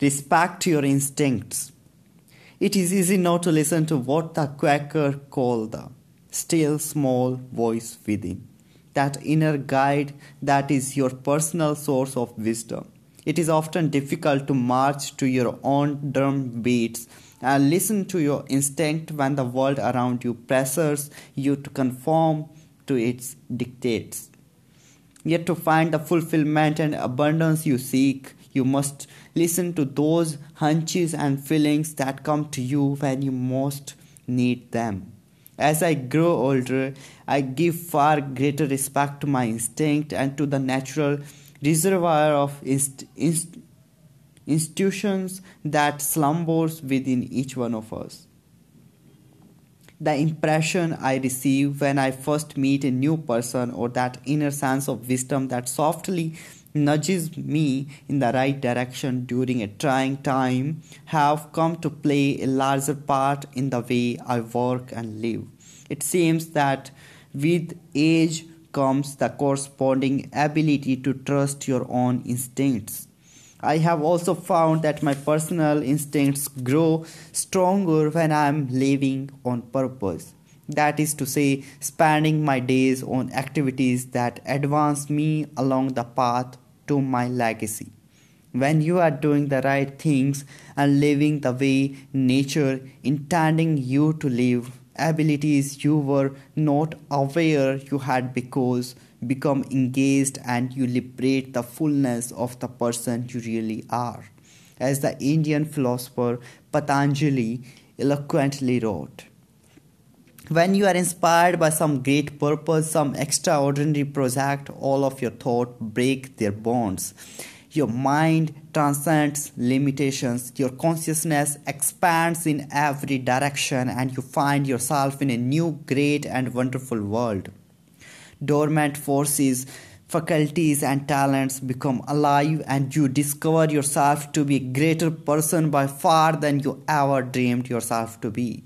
Respect your instincts. It is easy not to listen to what the Quaker called the still small voice within. That inner guide that is your personal source of wisdom. It is often difficult to march to your own drum beats and listen to your instinct when the world around you pressures you to conform to its dictates. Yet, to find the fulfillment and abundance you seek, you must listen to those hunches and feelings that come to you when you most need them. As I grow older, I give far greater respect to my instinct and to the natural reservoir of inst- inst- institutions that slumbers within each one of us. The impression I receive when I first meet a new person, or that inner sense of wisdom that softly nudges me in the right direction during a trying time, have come to play a larger part in the way I work and live. It seems that with age comes the corresponding ability to trust your own instincts. I have also found that my personal instincts grow stronger when I am living on purpose. That is to say, spending my days on activities that advance me along the path to my legacy. When you are doing the right things and living the way nature intending you to live, abilities you were not aware you had because become engaged and you liberate the fullness of the person you really are. As the Indian philosopher Patanjali eloquently wrote. When you are inspired by some great purpose, some extraordinary project, all of your thought break their bonds. Your mind transcends limitations. Your consciousness expands in every direction, and you find yourself in a new, great, and wonderful world dormant forces, faculties, and talents become alive, and you discover yourself to be a greater person by far than you ever dreamed yourself to be.